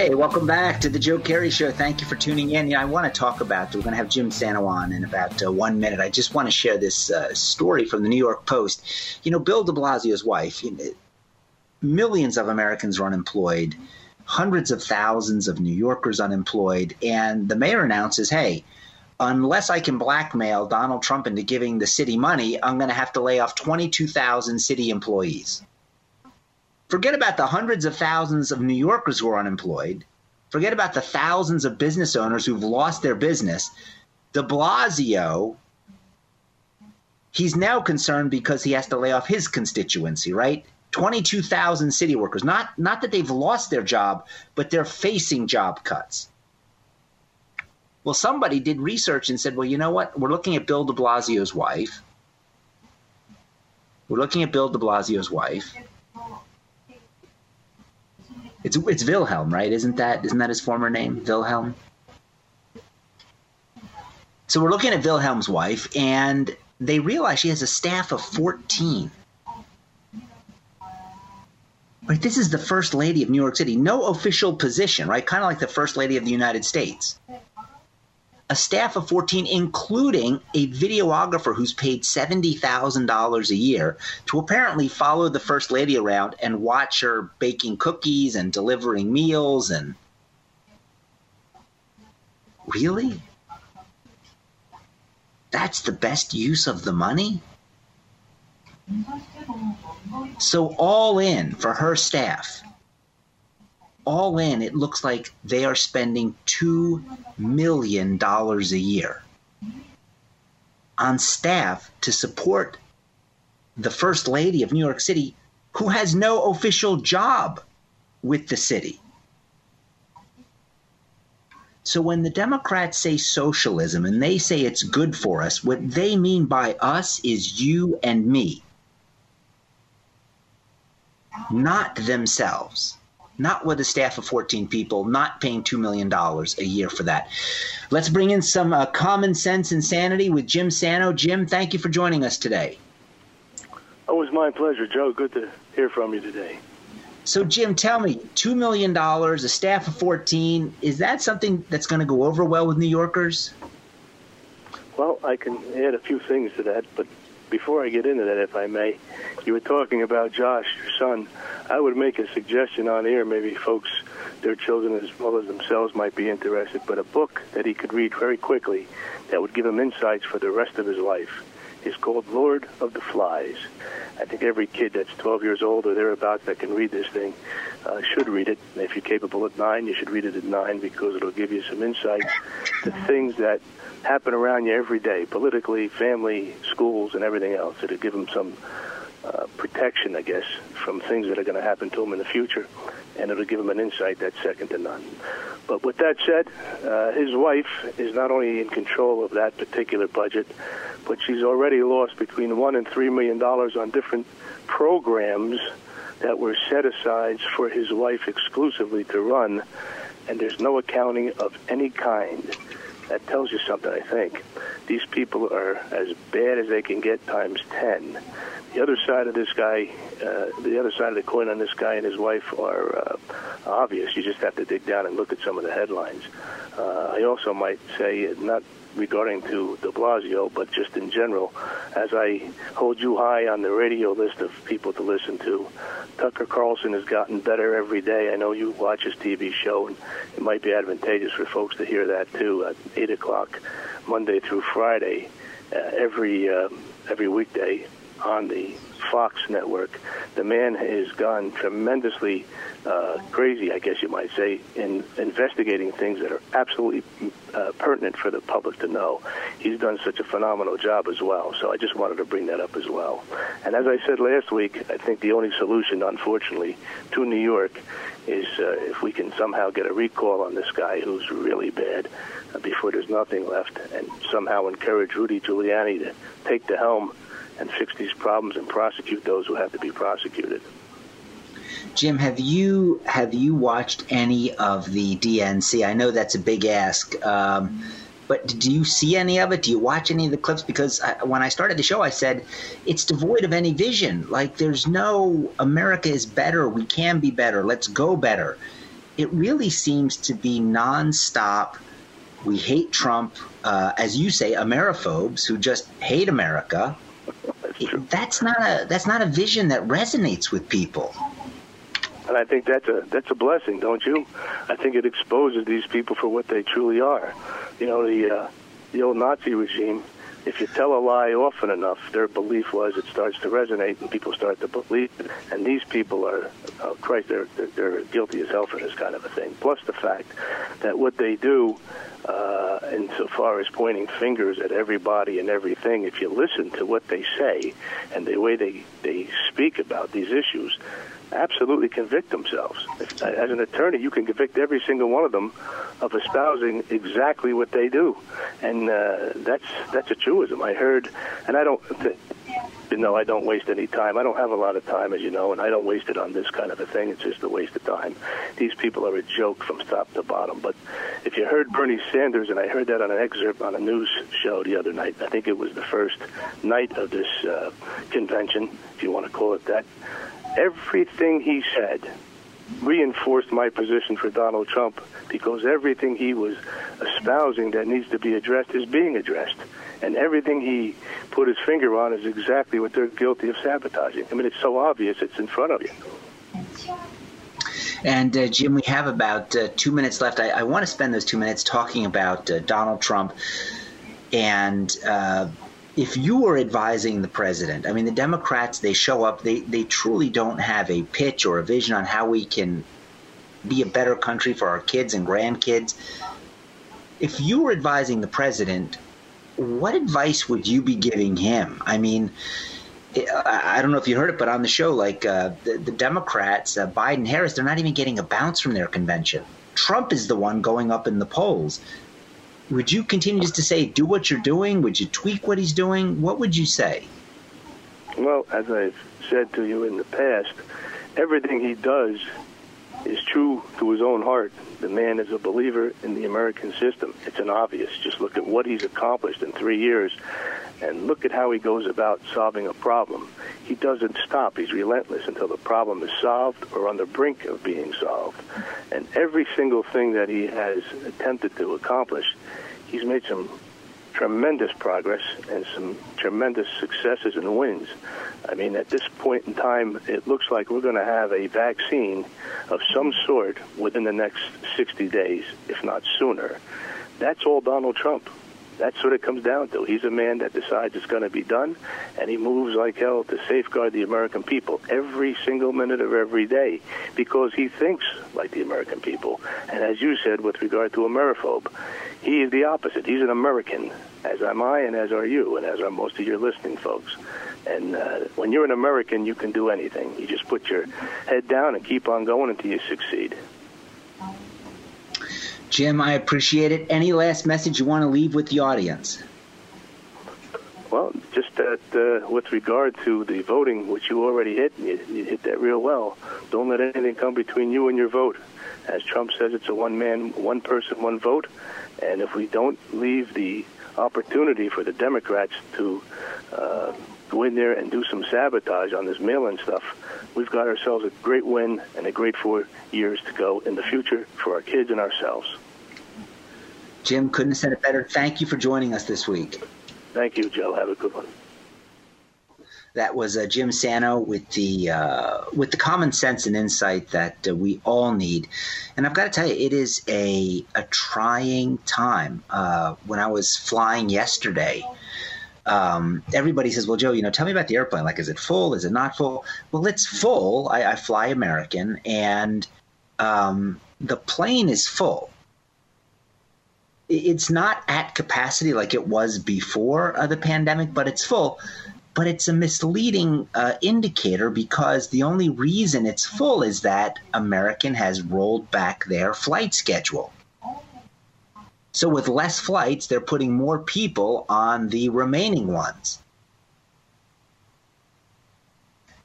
Hey, welcome back to the Joe Kerry Show. Thank you for tuning in. Yeah, I want to talk about, we're going to have Jim Santo on in about uh, one minute. I just want to share this uh, story from the New York Post. You know, Bill de Blasio's wife, you know, millions of Americans are unemployed, hundreds of thousands of New Yorkers unemployed, and the mayor announces, hey, unless I can blackmail Donald Trump into giving the city money, I'm going to have to lay off 22,000 city employees. Forget about the hundreds of thousands of New Yorkers who are unemployed. Forget about the thousands of business owners who've lost their business. De Blasio, he's now concerned because he has to lay off his constituency, right? 22,000 city workers. Not, not that they've lost their job, but they're facing job cuts. Well, somebody did research and said, well, you know what? We're looking at Bill de Blasio's wife. We're looking at Bill de Blasio's wife. It's it's Wilhelm, right? Isn't that isn't that his former name, Wilhelm? So we're looking at Wilhelm's wife, and they realize she has a staff of fourteen. Right, this is the first lady of New York City. No official position, right? Kind of like the first lady of the United States a staff of 14, including a videographer who's paid $70,000 a year to apparently follow the First Lady around and watch her baking cookies and delivering meals. And really? That's the best use of the money? So, all in for her staff all in, it looks like they are spending $2 million a year on staff to support the First Lady of New York City, who has no official job with the city. So when the Democrats say socialism and they say it's good for us, what they mean by us is you and me, not themselves not with a staff of 14 people, not paying $2 million a year for that. Let's bring in some uh, common sense insanity with Jim Sano. Jim, thank you for joining us today. Oh, it was my pleasure, Joe. Good to hear from you today. So, Jim, tell me, $2 million, a staff of 14, is that something that's going to go over well with New Yorkers? Well, I can add a few things to that, but before I get into that, if I may, you were talking about Josh, your son. I would make a suggestion on air. Maybe folks, their children as well as themselves might be interested, but a book that he could read very quickly that would give him insights for the rest of his life is called Lord of the Flies. I think every kid that's 12 years old or thereabouts that can read this thing uh, should read it. If you're capable at nine, you should read it at nine because it'll give you some insights to things that happen around you every day, politically, family, schools, and everything else. It'll give them some uh, protection, I guess, from things that are going to happen to them in the future, and it'll give them an insight that's second to none. But with that said, uh, his wife is not only in control of that particular budget, but she's already lost between one and three million dollars on different programs that were set aside for his wife exclusively to run, and there's no accounting of any kind that tells you something, I think. These people are as bad as they can get times 10. The other side of this guy, uh, the other side of the coin on this guy and his wife are uh, obvious. You just have to dig down and look at some of the headlines. Uh, I also might say, not regarding to de Blasio, but just in general, as I hold you high on the radio list of people to listen to, Tucker Carlson has gotten better every day. I know you watch his TV show, and it might be advantageous for folks to hear that too at 8 o'clock, Monday through Friday, uh, every uh, every weekday on the Fox network. The man has gone tremendously uh, crazy, I guess you might say, in investigating things that are absolutely uh, pertinent for the public to know. He's done such a phenomenal job as well. So I just wanted to bring that up as well. And as I said last week, I think the only solution, unfortunately, to New York is uh, if we can somehow get a recall on this guy who's really bad uh, before there's nothing left, and somehow encourage Rudy Giuliani to take the helm and fix these problems and prosecute those who have to be prosecuted. Jim, have you have you watched any of the DNC? I know that's a big ask, um, but do you see any of it? Do you watch any of the clips? Because I, when I started the show, I said it's devoid of any vision. Like there's no America is better. We can be better. Let's go better. it really seems to be nonstop. We hate Trump, uh, as you say, Ameriphobes who just hate America. That's, not a that's not a vision that resonates with people. And I think that's a that's a blessing, don't you? I think it exposes these people for what they truly are. You know, the uh, the old Nazi regime if you tell a lie often enough, their belief was it starts to resonate and people start to believe it. And these people are, oh Christ, they're, they're, they're guilty as hell for this kind of a thing. Plus the fact that what they do, uh, insofar as pointing fingers at everybody and everything, if you listen to what they say and the way they, they speak about these issues, absolutely convict themselves. If, as an attorney, you can convict every single one of them of espousing exactly what they do, and uh, that's that's a truism. I heard, and I don't. Know, I don't waste any time. I don't have a lot of time, as you know, and I don't waste it on this kind of a thing. It's just a waste of time. These people are a joke from top to bottom. But if you heard Bernie Sanders, and I heard that on an excerpt on a news show the other night, I think it was the first night of this uh, convention, if you want to call it that, everything he said reinforced my position for Donald Trump because everything he was espousing that needs to be addressed is being addressed. And everything he put his finger on is exactly what they're guilty of sabotaging. I mean, it's so obvious, it's in front of you. And uh, Jim, we have about uh, two minutes left. I, I want to spend those two minutes talking about uh, Donald Trump and uh, if you were advising the president, I mean, the Democrats, they show up, they, they truly don't have a pitch or a vision on how we can be a better country for our kids and grandkids. If you were advising the president, what advice would you be giving him? I mean, I don't know if you heard it, but on the show, like uh, the, the, Democrats, uh, Biden, Harris, they're not even getting a bounce from their convention. Trump is the one going up in the polls would you continue just to say, do what you're doing? Would you tweak what he's doing? What would you say? Well, as I've said to you in the past, everything he does is true to his own heart. The man is a believer in the American system. It's an obvious. Just look at what he's accomplished in three years and look at how he goes about solving a problem. He doesn't stop. He's relentless until the problem is solved or on the brink of being solved. And every single thing that he has attempted to accomplish, he's made some tremendous progress and some tremendous successes and wins. I mean, at this point in time, it looks like we're going to have a vaccine of some sort within the next 60 days, if not sooner. That's all Donald Trump. That's what it comes down to. He's a man that decides it's going to be done, and he moves like hell to safeguard the American people every single minute of every day because he thinks like the American people. And as you said, with regard to Ameriphobe, he is the opposite. He's an American, as am I, and as are you, and as are most of your listening folks. And uh, when you're an American, you can do anything. You just put your head down and keep on going until you succeed. Jim, I appreciate it. Any last message you want to leave with the audience? Well, just that uh, with regard to the voting, which you already hit, you, you hit that real well. Don't let anything come between you and your vote. As Trump says, it's a one man, one person, one vote. And if we don't leave the opportunity for the Democrats to uh, go in there and do some sabotage on this mail in stuff, we've got ourselves a great win and a great four years to go in the future for our kids and ourselves. Jim, couldn't have said it better. Thank you for joining us this week. Thank you, Joe. Have a good one. That was uh, Jim Sano with the uh, with the common sense and insight that uh, we all need. And I've got to tell you, it is a a trying time. Uh, when I was flying yesterday, um, everybody says, "Well, Joe, you know, tell me about the airplane. Like, is it full? Is it not full?" Well, it's full. I, I fly American, and um, the plane is full it's not at capacity like it was before uh, the pandemic, but it's full. But it's a misleading uh, indicator because the only reason it's full is that American has rolled back their flight schedule. So, with less flights, they're putting more people on the remaining ones.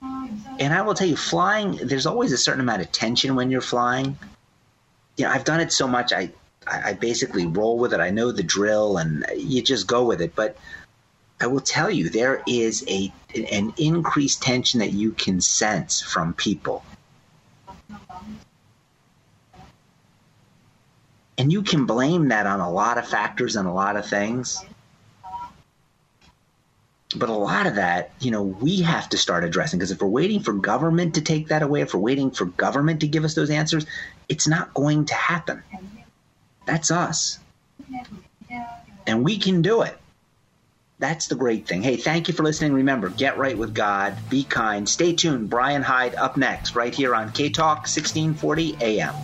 And I will tell you, flying, there's always a certain amount of tension when you're flying. You know, I've done it so much, I I, I basically roll with it. I know the drill, and you just go with it. But I will tell you, there is a an increased tension that you can sense from people. And you can blame that on a lot of factors and a lot of things. But a lot of that, you know, we have to start addressing because if we're waiting for government to take that away, if we're waiting for government to give us those answers, it's not going to happen. That's us. And we can do it. That's the great thing. Hey, thank you for listening. Remember, get right with God, be kind, stay tuned. Brian Hyde up next, right here on K Talk 1640 AM.